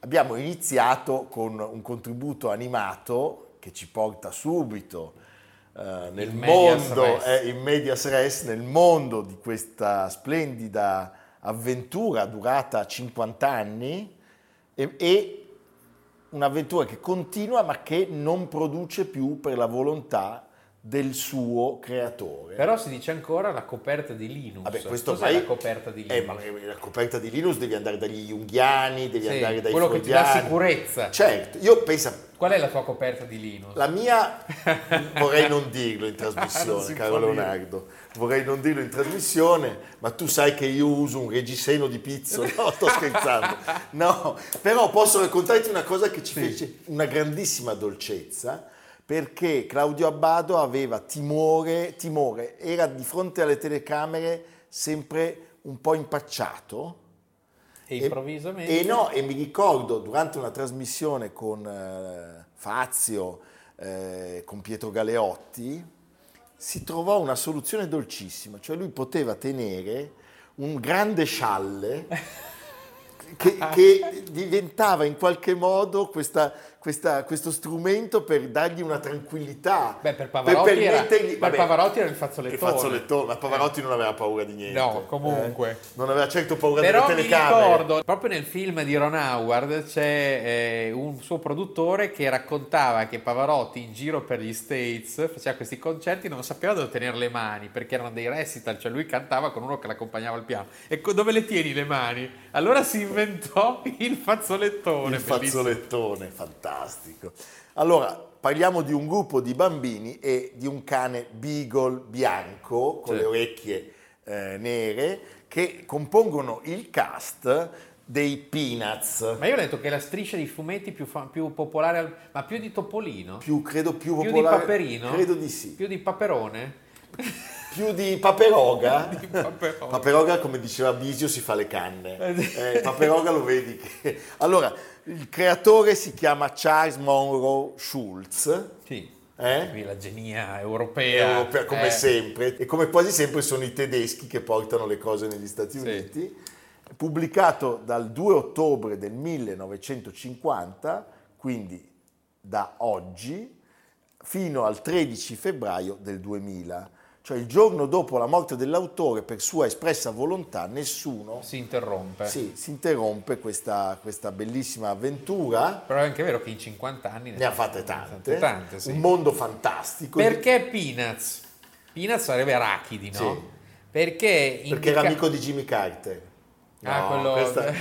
abbiamo iniziato con un contributo animato che ci porta subito eh, nel mondo, eh, in medias res, nel mondo di questa splendida avventura durata 50 anni e, e un'avventura che continua ma che non produce più per la volontà del suo creatore. Però si dice ancora la coperta di Linus. Vabbè, questo Cos'è la coperta di Linus? Eh, la coperta di Linus devi andare dagli Junghiani, devi sì, andare dai quello Freudiani. che ti dà sicurezza. Certo, io penso... Qual è la tua coperta di Linus? La mia, vorrei non dirlo in trasmissione, caro Leonardo, vorrei non dirlo in trasmissione, ma tu sai che io uso un reggiseno di pizzo, no, sto scherzando. No, però posso raccontarti una cosa che ci sì. fece una grandissima dolcezza perché Claudio Abbado aveva timore, timore, era di fronte alle telecamere sempre un po' impacciato. E improvvisamente? E, e no, e mi ricordo durante una trasmissione con eh, Fazio, eh, con Pietro Galeotti, si trovò una soluzione dolcissima, cioè lui poteva tenere un grande scialle che, che diventava in qualche modo questa questa, questo strumento per dargli una tranquillità. Beh, per Pavarotti, per era, per Pavarotti era il fazzolettone. Il fazzolettone, ma Pavarotti eh. non aveva paura di niente. No, comunque. Eh? Non aveva certo paura Però delle telecamere. mi ricordo, proprio nel film di Ron Howard c'è eh, un suo produttore che raccontava che Pavarotti in giro per gli States faceva questi concerti non sapeva dove tenere le mani perché erano dei recital, cioè lui cantava con uno che l'accompagnava al piano. E dove le tieni le mani? Allora si inventò il fazzolettone. Il bellissimo. fazzolettone, fantastico fantastico. Allora, parliamo di un gruppo di bambini e di un cane beagle bianco con sì. le orecchie eh, nere che compongono il cast dei Peanuts. Ma io ho detto che è la striscia di fumetti più, fa- più popolare, ma più di Topolino? Più, credo più, più popolare. di Paperino? Credo di sì. Più di Paperone? Più di Paperoga. di paperoga. paperoga. come diceva Bisio, si fa le canne. Eh, eh paperoga lo vedi. Che... Allora, il creatore si chiama Charles Monroe Schulz. Sì. Eh? la genia europea. europea come eh. sempre. E come quasi sempre sono i tedeschi che portano le cose negli Stati Uniti. Sì. Pubblicato dal 2 ottobre del 1950, quindi da oggi, fino al 13 febbraio del 2000 cioè il giorno dopo la morte dell'autore, per sua espressa volontà, nessuno si interrompe. Sì, si interrompe questa, questa bellissima avventura. Però è anche vero che in 50 anni ne, ne ha fatte tante. tante sì. Un mondo fantastico. Perché Peanuts? Peanuts sarebbe arachidi, no? Sì. Perché, indica... Perché era amico di Jimmy Carter. Ah, no, ah, quello... Questa...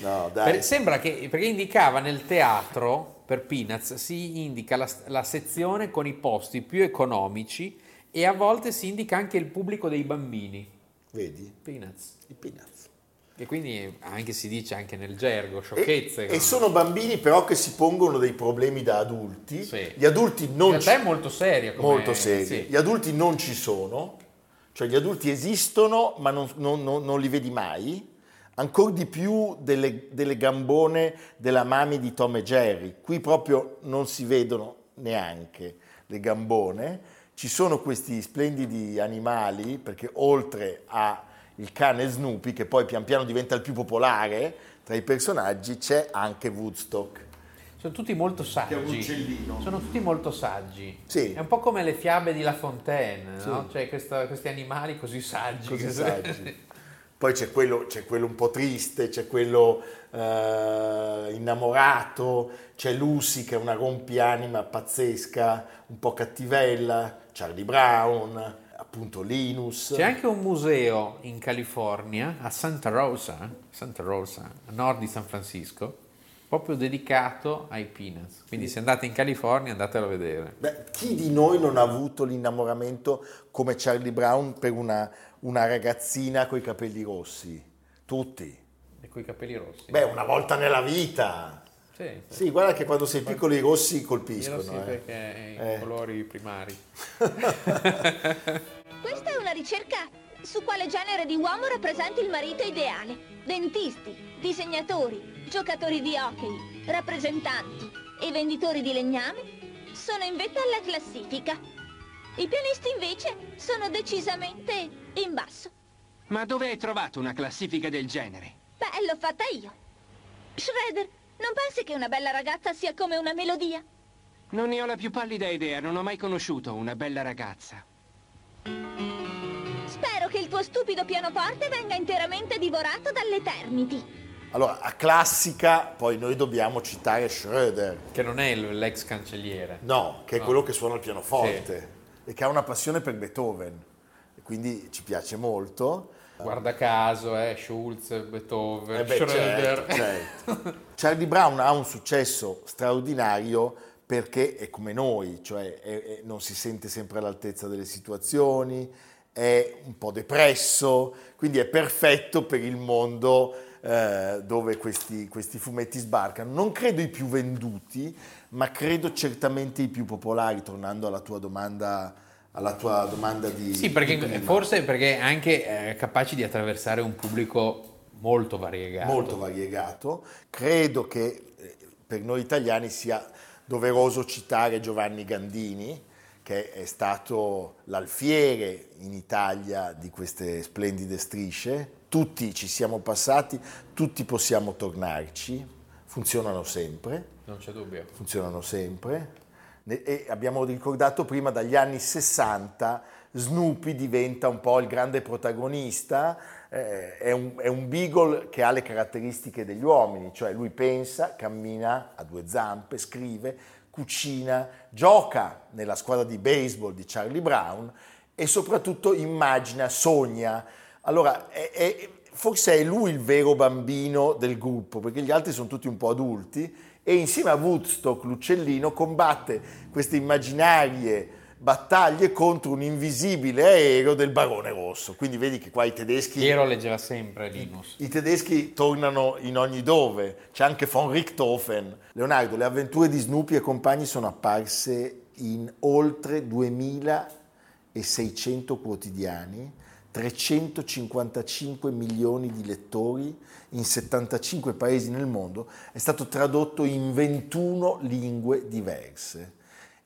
no, dai. Per, sembra che, perché indicava nel teatro per Peanuts si indica la, la, sezione con i posti più economici e a volte si indica anche il pubblico dei bambini. Vedi? Peanuts. I Peanuts. E quindi anche si dice anche nel gergo, sciocchezze. E, e sono bambini però che si pongono dei problemi da adulti. Sì. Gli adulti non In realtà è molto seria. Molto seria. Sì. Gli adulti non ci sono, cioè gli adulti esistono ma non, non, non, non li vedi mai ancora di più delle, delle, gambone della mami di Tom e Jerry. Qui proprio non si vedono neanche le gambone. Ci sono questi splendidi animali, perché oltre al cane Snoopy, che poi pian piano diventa il più popolare tra i personaggi, c'è anche Woodstock. Sono tutti molto saggi. Che è un uccellino. Sono tutti molto saggi. Sì. È un po' come le fiabe di La Fontaine, sì. no? Cioè questa, questi animali così saggi. Così saggi. Poi c'è quello, c'è quello, un po' triste, c'è quello eh, innamorato, c'è Lucy che è una rompianima pazzesca, un po' cattivella, Charlie Brown, appunto Linus. C'è anche un museo in California, a Santa Rosa, Santa Rosa, a nord di San Francisco, proprio dedicato ai Peanuts. Quindi se andate in California andatelo a vedere. Beh, chi di noi non ha avuto l'innamoramento come Charlie Brown per una una ragazzina con i capelli rossi, tutti. E coi capelli rossi. Beh, una volta nella vita. sì, sì. Sì, guarda che quando sei piccolo i rossi Io colpiscono. sì, eh. perché i Eh. colori primari. Questa è una ricerca su quale genere di uomo rappresenta il marito ideale. Dentisti, disegnatori, giocatori di hockey, rappresentanti e venditori di legname sono in vetta alla classifica. I pianisti invece sono decisamente in basso. Ma dove hai trovato una classifica del genere? Beh, l'ho fatta io. Shredder, non pensi che una bella ragazza sia come una melodia? Non ne ho la più pallida idea, non ho mai conosciuto una bella ragazza. Spero che il tuo stupido pianoforte venga interamente divorato dall'Eternity. Allora, a classica, poi noi dobbiamo citare Schroeder, Che non è l'ex cancelliere. no, che è No. quello che suona il pianoforte e che ha una passione per Beethoven, e quindi ci piace molto. Guarda caso, eh, Schulz, Beethoven, Eh beh, Schroeder. certo, certo. Charlie Brown ha un successo straordinario perché è come noi, cioè è- è- non si sente sempre all'altezza delle situazioni, è un po' depresso, quindi è perfetto per il mondo eh, dove questi, questi fumetti sbarcano. Non credo i più venduti, ma credo certamente i più popolari, tornando alla tua domanda, alla tua domanda di... Sì, di perché prima. forse perché è anche eh, capaci di attraversare un pubblico molto variegato. molto variegato. Credo che eh, per noi italiani sia doveroso citare Giovanni Gandini, che è stato l'alfiere in Italia di queste splendide strisce. Tutti ci siamo passati, tutti possiamo tornarci, funzionano sempre Non c'è dubbio. funzionano sempre. E abbiamo ricordato prima, dagli anni 60, Snoopy diventa un po' il grande protagonista, eh, è, un, è un beagle che ha le caratteristiche degli uomini, cioè lui pensa, cammina a due zampe, scrive, cucina, gioca nella squadra di baseball di Charlie Brown e soprattutto immagina, sogna. Allora, è- è- forse è lui il vero bambino del gruppo, perché gli altri sono tutti un po' adulti, e insieme a Woodstock, l'uccellino, combatte queste immaginarie battaglie contro un invisibile aereo del Barone Rosso. Quindi vedi che qua i tedeschi... Piero leggeva sempre Linus. I tedeschi tornano in ogni dove, c'è anche von Richthofen. Leonardo, le avventure di Snoopy e compagni sono apparse in oltre 2600 quotidiani, 355 milioni di lettori in 75 paesi nel mondo, è stato tradotto in 21 lingue diverse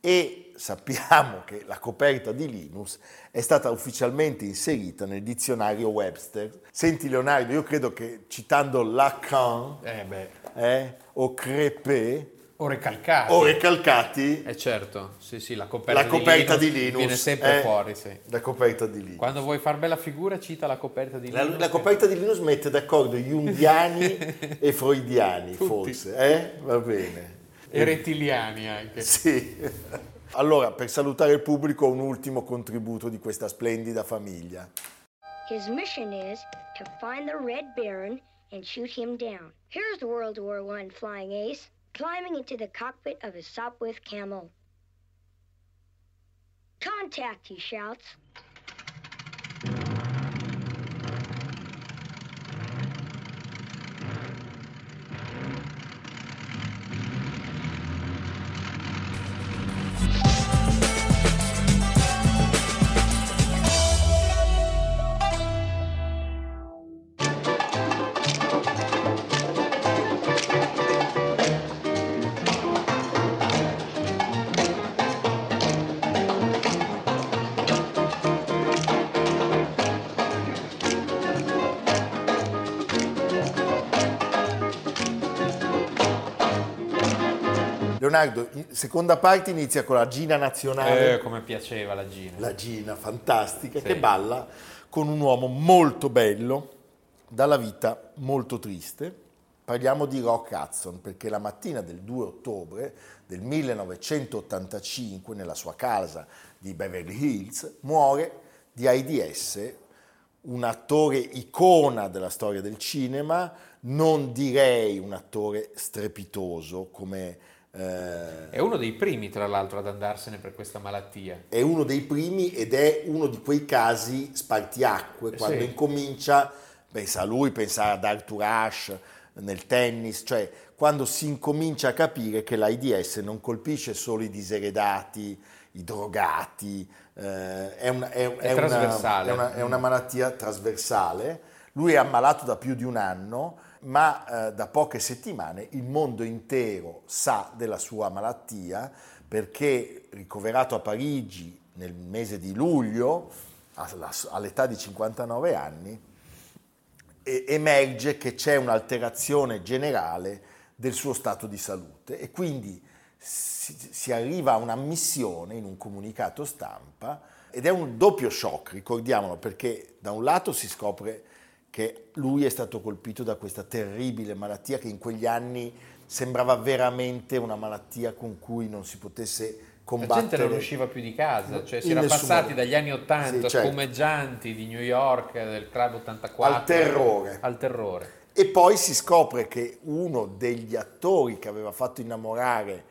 e sappiamo che la coperta di Linus è stata ufficialmente inserita nel dizionario Webster. Senti Leonardo, io credo che citando Lacan Eh eh, o Crepé o recalcati. o Recalcati, Eh certo, sì sì, la coperta, la coperta di di Linus, Linus viene sempre eh, fuori, sì. La coperta di Linus. Quando vuoi far bella figura cita la coperta di La, Linus. la che- coperta di Linus mette d'accordo junghiani e freudiani, Tutti. forse, eh? Va bene. E rettiliani anche. Sì. Allora, per salutare il pubblico, un ultimo contributo di questa splendida famiglia. His mission is to find the Red Baron and shoot him down. Here's the World War I flying ace climbing into the cockpit of his Sopwith Camel. Contact, he shouts. Leonardo, seconda parte inizia con la Gina nazionale. Eh, come piaceva la Gina. la Gina fantastica Sì. che balla con un uomo molto bello dalla vita molto triste. Parliamo di Rock Hudson perché la mattina del 2 ottobre del 1985 nella sua casa di Beverly Hills muore di AIDS un attore icona della storia del cinema, non direi un attore strepitoso come eh, È uno dei primi, tra l'altro, ad andarsene per questa malattia. è uno dei primi ed è uno di quei casi spartiacque, quando Sì. incomincia pensa a lui, pensa ad Arthur Ashe nel tennis, cioè quando si incomincia a capire che l'AIDS non colpisce solo i diseredati, i drogati, eh, è, una, è, è, una, una, è, una, malattia trasversale. Lui è ammalato da più di un anno, ma eh, da poche settimane il mondo intero sa della sua malattia perché ricoverato a Parigi nel mese di luglio, all'età di 59 anni, emerge che c'è un'alterazione generale del suo stato di salute. E quindi si, si arriva a un'ammissione in un comunicato stampa ed è un doppio shock, ricordiamolo, perché da un lato si scopre che lui è stato colpito da questa terribile malattia che in quegli anni sembrava veramente una malattia con cui non si potesse combattere. La gente non usciva più di casa, cioè si era passati modo. dagli anni 80 sì, certo. spumeggianti di New York, del Club 84 al terrore. al terrore. E poi si scopre che uno degli attori che aveva fatto innamorare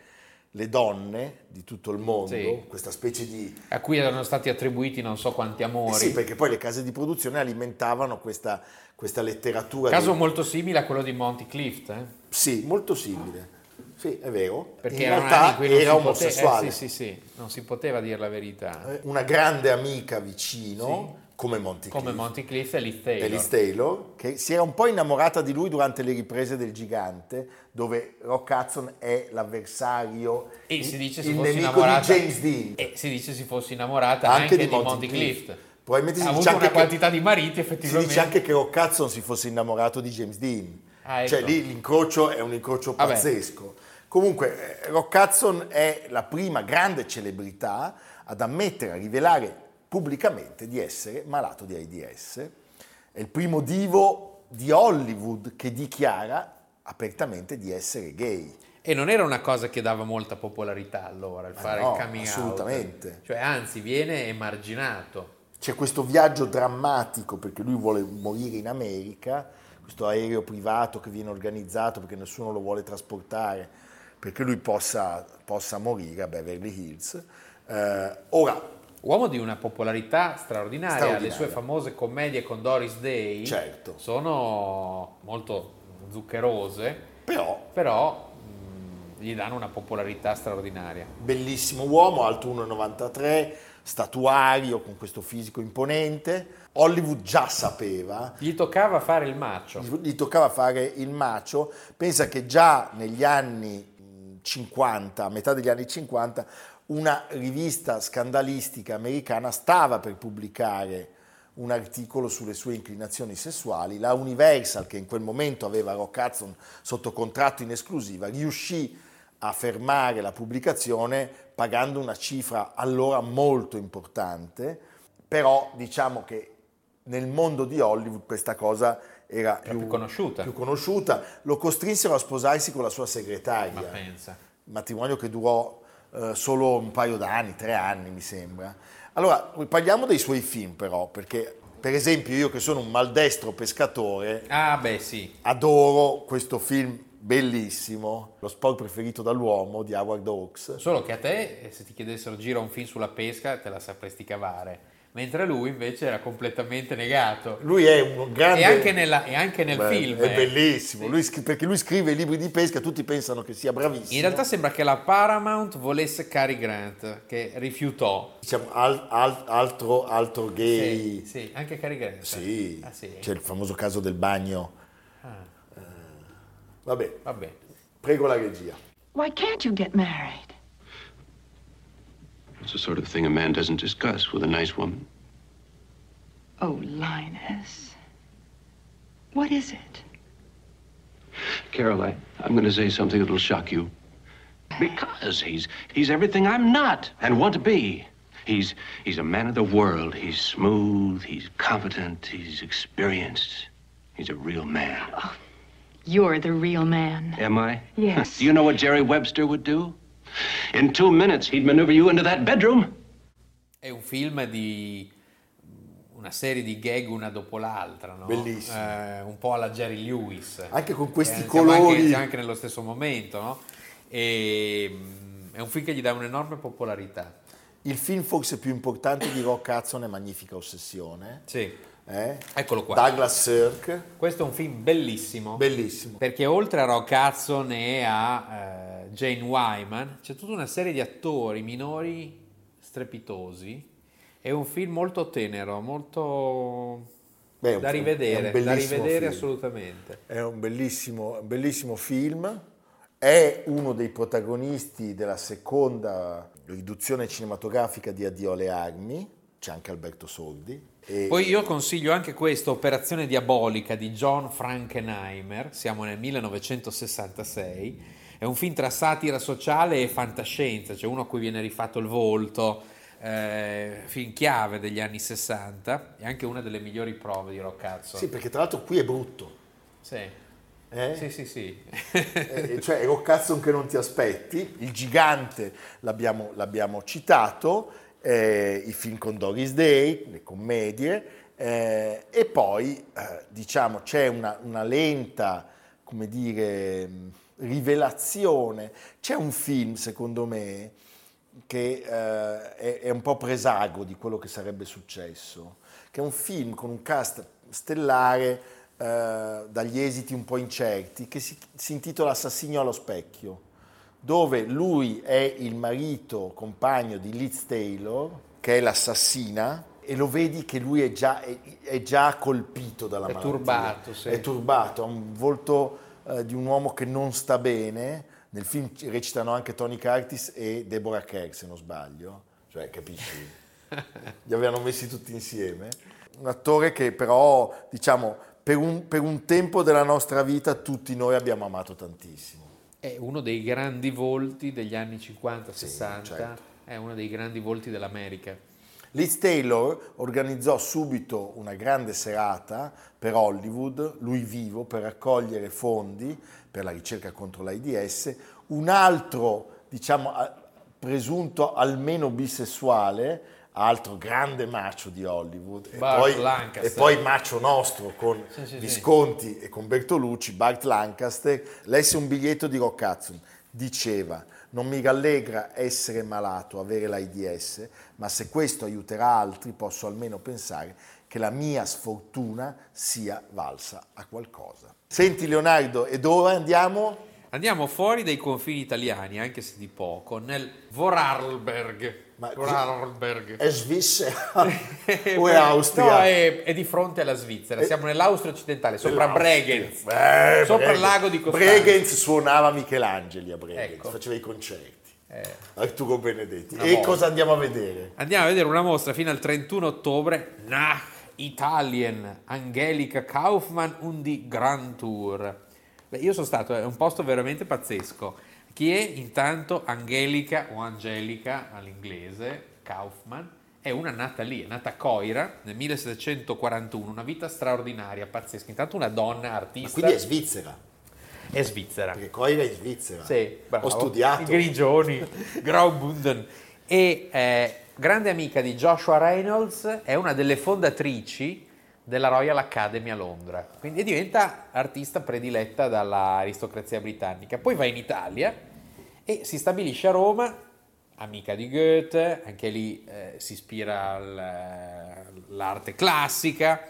le donne di tutto il mondo, sì. questa specie di... A cui erano stati attribuiti non so quanti amori. Eh sì, perché poi le case di produzione alimentavano questa, questa letteratura. Caso di... molto simile a quello di Monty Clift, eh? Sì, molto simile. Sì, è vero. Perché in realtà era omosessuale. Eh, sì, sì, sì, non si poteva dire la verità. Eh, una grande amica vicino, sì. Come Monty Cliff. Come Monty Cliff e Liz Taylor. E Liz Taylor, che si era un po' innamorata di lui durante le riprese del Gigante, dove Rock Hudson è l'avversario, e si dice il, il nemico innamorata, di James Dean. E si dice si fosse innamorata anche, anche di, Monty, Monty Cliff. Cliff. Probabilmente si ha dice avuto anche una quantità di mariti effettivamente. Si dice anche che Rock Hudson si fosse innamorato di James Dean. Ah, ecco. Cioè lì l'incrocio è un incrocio Vabbè. pazzesco. Comunque, eh, Rock Hudson è la prima grande celebrità ad ammettere, a rivelare pubblicamente di essere malato di AIDS. È il primo divo di Hollywood che dichiara apertamente di essere gay. E non era una cosa che dava molta popolarità allora, il fare no, il coming assolutamente. out. Cioè, anzi, viene emarginato. C'è questo viaggio drammatico perché lui vuole morire in America, questo aereo privato che viene organizzato perché nessuno lo vuole trasportare perché lui possa, possa morire a Beverly Hills. Eh, ora, Uomo di una popolarità straordinaria, straordinaria, le sue famose commedie con Doris Day certo. sono molto zuccherose, però, però mh, gli danno una popolarità straordinaria. Bellissimo uomo, alto 1,93, statuario, con questo fisico imponente. Hollywood già sapeva. Gli toccava fare il macio. Gli, gli toccava fare il macio. Pensa che già negli anni 50, a metà degli anni 50, una rivista scandalistica americana stava per pubblicare un articolo sulle sue inclinazioni sessuali. La Universal, che in quel momento aveva Rock Hudson sotto contratto in esclusiva, riuscì a fermare la pubblicazione pagando una cifra allora molto importante, però diciamo che nel mondo di Hollywood questa cosa era più, più, conosciuta. più, conosciuta. Lo costrinsero a sposarsi con la sua segretaria. Ma pensa. Matrimonio che durò eh, solo un paio d'anni, tre anni mi sembra. Allora, parliamo dei suoi film però, perché per esempio io che sono un maldestro pescatore, ah, beh, sì. adoro questo film bellissimo, lo sport preferito dall'uomo di Howard Hawks. Solo che a te, se ti chiedessero gira un film sulla pesca, te la sapresti cavare mentre lui invece era completamente negato. Lui è un grande... E anche, nella, e anche nel Beh, film. È eh. bellissimo, sì. lui, perché lui scrive libri di pesca, tutti pensano che sia bravissimo. In realtà sembra che la Paramount volesse Cary Grant, che rifiutò. Diciamo, al, al, altro, altro gay. Sì, sì, anche Cary Grant. Sì. Ah, sì. c'è il famoso caso del bagno. Ah. Uh, vabbè. vabbè, prego la regia. Why can't you get married? It's the sort of thing a man doesn't discuss with a nice woman. Oh, Linus. What is it? Carol, I, I'm going to say something that'll shock you. Because he's he's everything I'm not and want to be. He's he's a man of the world. He's smooth, he's competent, he's experienced. He's a real man. Oh, you're the real man. Am I? Yes. do you know what Jerry Webster would do? In two minutes, he'd maneuver you into that bedroom. È un film di una serie di gag una dopo l'altra, no? Bellissimo. Eh, un po' alla Jerry Lewis. Anche con questi eh, colori. Anche, anche, nello stesso momento, no? E, mm, è un film che gli dà un'enorme popolarità. il film forse più importante di Rock Hudson è Magnifica Ossessione. Sì. eh? Eccolo qua. Douglas Sirk, Questo è un film bellissimo. bellissimo. Perché oltre a Rock Hudson e a eh, Jane Wyman c'è tutta una serie di attori minori strepitosi. È un film molto tenero, molto Beh, da rivedere, da rivedere film. assolutamente. È un bellissimo, bellissimo film, è uno dei protagonisti della seconda riduzione cinematografica di Addio alle armi, c'è anche Alberto Sordi. E- Poi io consiglio anche questa Operazione Diabolica di John Frankenheimer, siamo nel 1966, è un film tra satira sociale e fantascienza, cioè uno a cui viene rifatto il volto, eh, film chiave degli anni 60 e anche una delle migliori prove di Rock Hudson. Sì, perché tra l'altro qui è brutto. Sì, eh? sì, sì. sì. Eh, cioè è Rock Hudson che non ti aspetti, il gigante l'abbiamo, l'abbiamo citato, eh, i film con Doris Day, le commedie, eh, e poi eh, diciamo c'è una, una lenta, come dire, rivelazione. C'è un film, secondo me, che eh, è, è un po' presago di quello che sarebbe successo, che è un film con un cast stellare eh, dagli esiti un po' incerti, che si, si intitola Assassinio allo specchio, dove lui è il marito, compagno di Liz Taylor, che è l'assassina, e lo vedi che lui è già, è, è già colpito dalla È malattia. turbato, sì. È turbato, ha un volto eh, di un uomo che non sta bene. Nel film recitano anche Tony Curtis e Deborah Kerr, se non sbaglio. Cioè, capisci? Li avevano messi tutti insieme. Un attore che però, diciamo, per un, per un tempo della nostra vita tutti noi abbiamo amato tantissimo. È uno dei grandi volti degli anni 50-60, certo. è uno dei grandi volti dell'America. Liz Taylor organizzò subito una grande serata per Hollywood, lui vivo, per raccogliere fondi per la ricerca contro l'AIDS. Un altro, diciamo, presunto almeno bisessuale, altro grande macio di Hollywood, e poi, Lancaster. e poi macio nostro con Sì, sì, sì. Visconti e con Bertolucci, Bart Lancaster, lesse un biglietto di Rock Hudson, diceva non mi rallegra essere malato, avere l'AIDS, ma se questo aiuterà altri posso almeno pensare che la mia sfortuna sia valsa a qualcosa. Senti Leonardo, ed ora andiamo? Andiamo fuori dai confini italiani, anche se di poco, nel Vorarlberg. Ma Vorarlberg. È Svizzera o è Austria? No, è, è di fronte alla Svizzera. Siamo nell'Austria occidentale, sopra Bregenz. Beh, Sopra Bregenz. il lago di Costanza. Bregenz suonava Michelangeli a Bregenz, Ecco. faceva i concerti. Eh. Arturo Benedetti. Una E volta. cosa andiamo a vedere? Andiamo a vedere una mostra fino al 31 ottobre. Nach Italien, Angelica Kaufmann und die Grand Tour. Beh, io sono stato, è un posto veramente pazzesco. Chi è intanto Angelica o Angelica all'inglese, Kaufmann, è una nata lì, è nata a Coira nel 1741, una vita straordinaria, pazzesca. Intanto una donna artista. Quindi è Svizzera, è svizzera. perché Coira è Svizzera. Sì, bravo. Ho studiato. I grigioni, Graubünden. E eh, grande amica di Joshua Reynolds, è una delle fondatrici della Royal Academy a Londra. Quindi diventa artista prediletta dall'aristocrazia britannica. Poi va in Italia e si stabilisce a Roma, amica di Goethe, anche lì eh, si ispira al- all'arte classica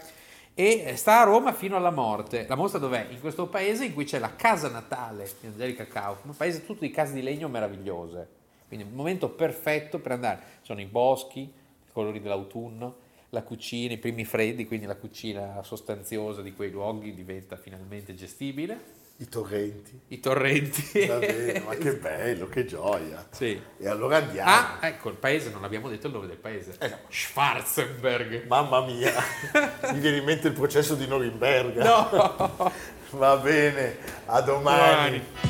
e sta a Roma fino alla morte. La mostra dov'è? In questo paese in cui c'è la casa natale di Angelica Kaufmann, un paese tutto di case di legno meravigliose. Quindi un momento perfetto per andare. Sono i boschi, i colori dell'autunno, la cucina, i primi freddi, quindi la cucina sostanziosa di quei luoghi diventa finalmente gestibile. I torrenti. I torrenti. Bene, ma che bello, che gioia. Sì. E allora andiamo. Ah, ecco il paese, non abbiamo detto il nome del paese. Eh no. Schwarzenberg. Mamma mia, mi viene in mente il processo di Norimberga. No! Va bene, a domani. Domani.